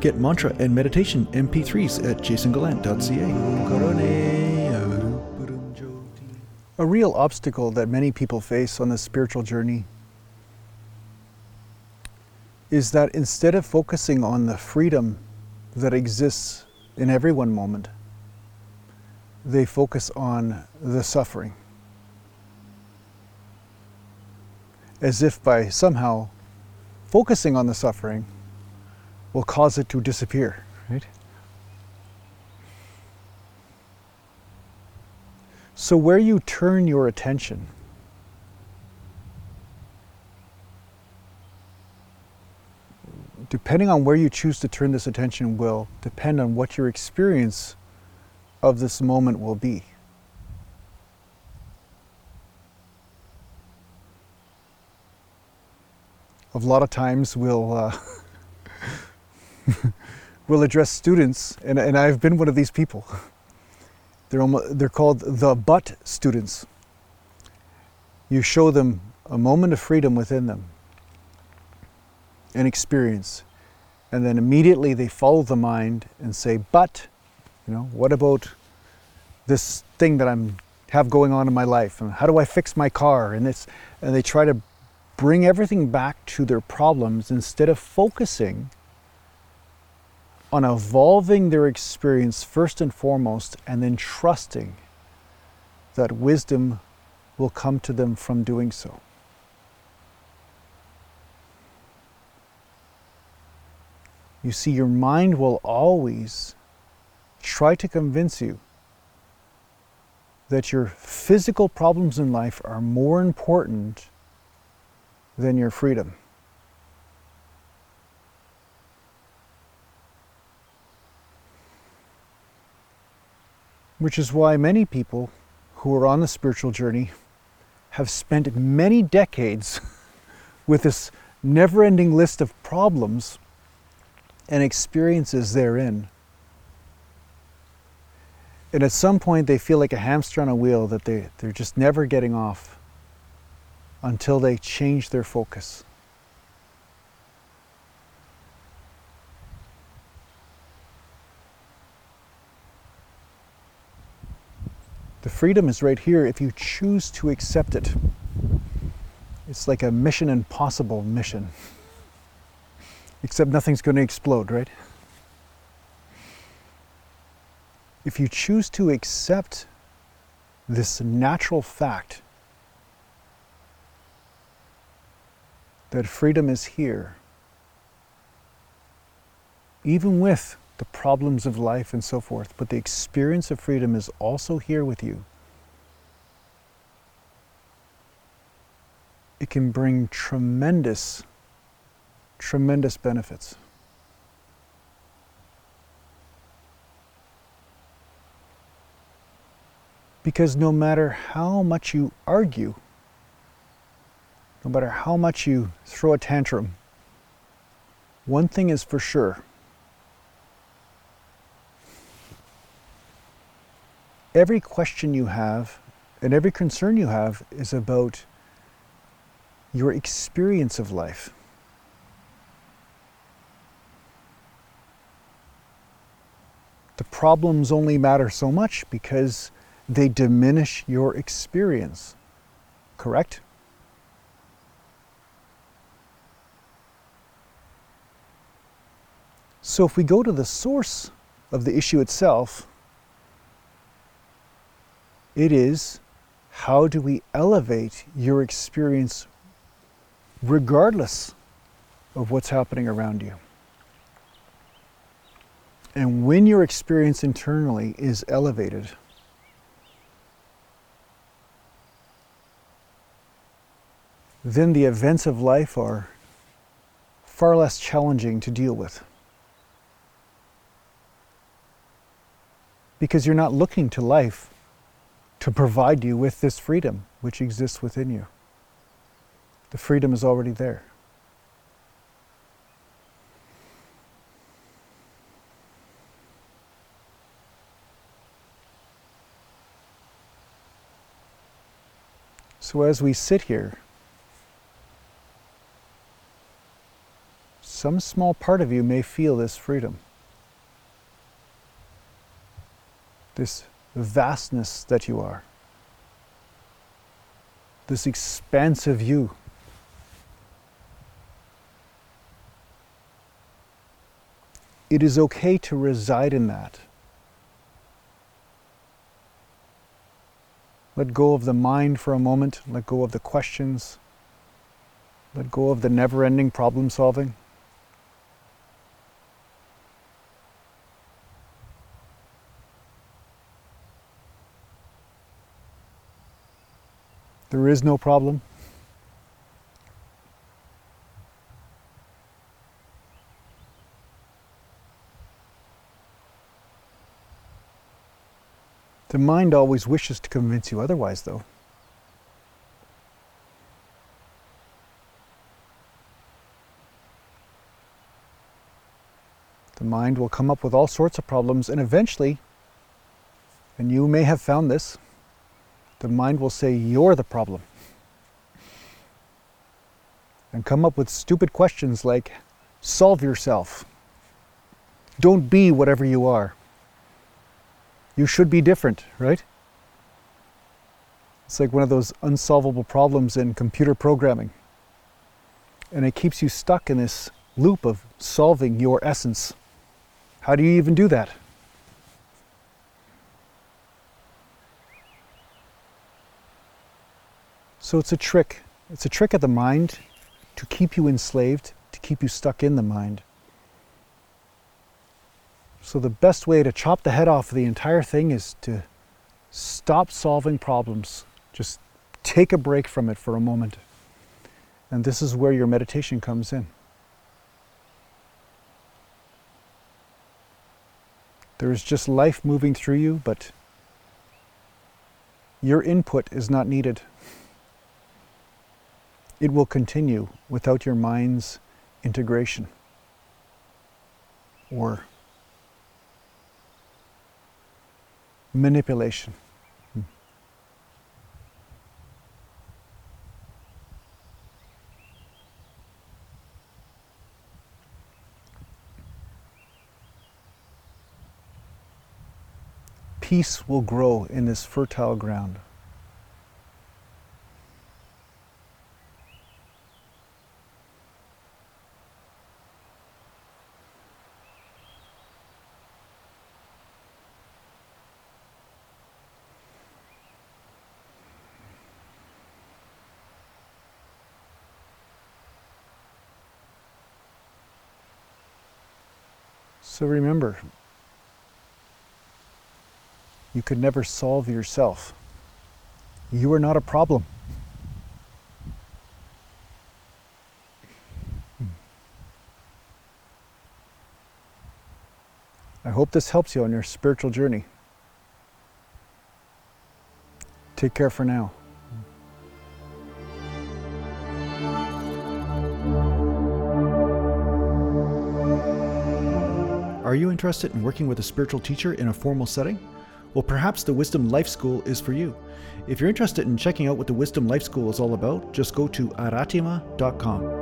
Get mantra and meditation MP3s at jasongalant.ca. A real obstacle that many people face on the spiritual journey is that instead of focusing on the freedom that exists in every one moment, they focus on the suffering. As if by somehow focusing on the suffering will cause it to disappear, right? So, where you turn your attention, depending on where you choose to turn this attention, will depend on what your experience of this moment will be. A lot of times we'll, uh, we'll address students, and, and I've been one of these people. They're, almost, they're called the but students. You show them a moment of freedom within them, an experience, and then immediately they follow the mind and say, but, you know, what about this thing that I'm have going on in my life and how do I fix my car and this and they try to bring everything back to their problems instead of focusing on evolving their experience first and foremost and then trusting that wisdom will come to them from doing so. You see, your mind will always try to convince you that your physical problems in life are more important than your freedom. Which is why many people who are on the spiritual journey have spent many decades with this never ending list of problems and experiences therein. And at some point, they feel like a hamster on a wheel that they, they're just never getting off until they change their focus. The freedom is right here if you choose to accept it. It's like a mission impossible mission. Except nothing's going to explode, right? If you choose to accept this natural fact that freedom is here, even with the problems of life and so forth, but the experience of freedom is also here with you. It can bring tremendous, tremendous benefits. Because no matter how much you argue, no matter how much you throw a tantrum, one thing is for sure. Every question you have and every concern you have is about your experience of life. The problems only matter so much because they diminish your experience. Correct? So if we go to the source of the issue itself, it is how do we elevate your experience regardless of what's happening around you? And when your experience internally is elevated, then the events of life are far less challenging to deal with. Because you're not looking to life to provide you with this freedom which exists within you. The freedom is already there. So as we sit here, some small part of you may feel this freedom. This vastness that you are. This expansive you. It is okay to reside in that. Let go of the mind for a moment, let go of the questions, let go of the never ending problem solving. There is no problem. The mind always wishes to convince you otherwise, though. The mind will come up with all sorts of problems, and eventually, and you may have found this, the mind will say, You're the problem. And come up with stupid questions like, Solve yourself. Don't be whatever you are. You should be different, right? It's like one of those unsolvable problems in computer programming. And it keeps you stuck in this loop of solving your essence. How do you even do that? So it's a trick. It's a trick of the mind to keep you enslaved, to keep you stuck in the mind. So the best way to chop the head off of the entire thing is to stop solving problems. Just take a break from it for a moment. And this is where your meditation comes in. There is just life moving through you, but your input is not needed. It will continue without your mind's integration or manipulation. Hmm. Peace will grow in this fertile ground. So remember, you could never solve yourself. You are not a problem. Hmm. I hope this helps you on your spiritual journey. Take care for now. Are you interested in working with a spiritual teacher in a formal setting? Well, perhaps the Wisdom Life School is for you. If you're interested in checking out what the Wisdom Life School is all about, just go to aratima.com.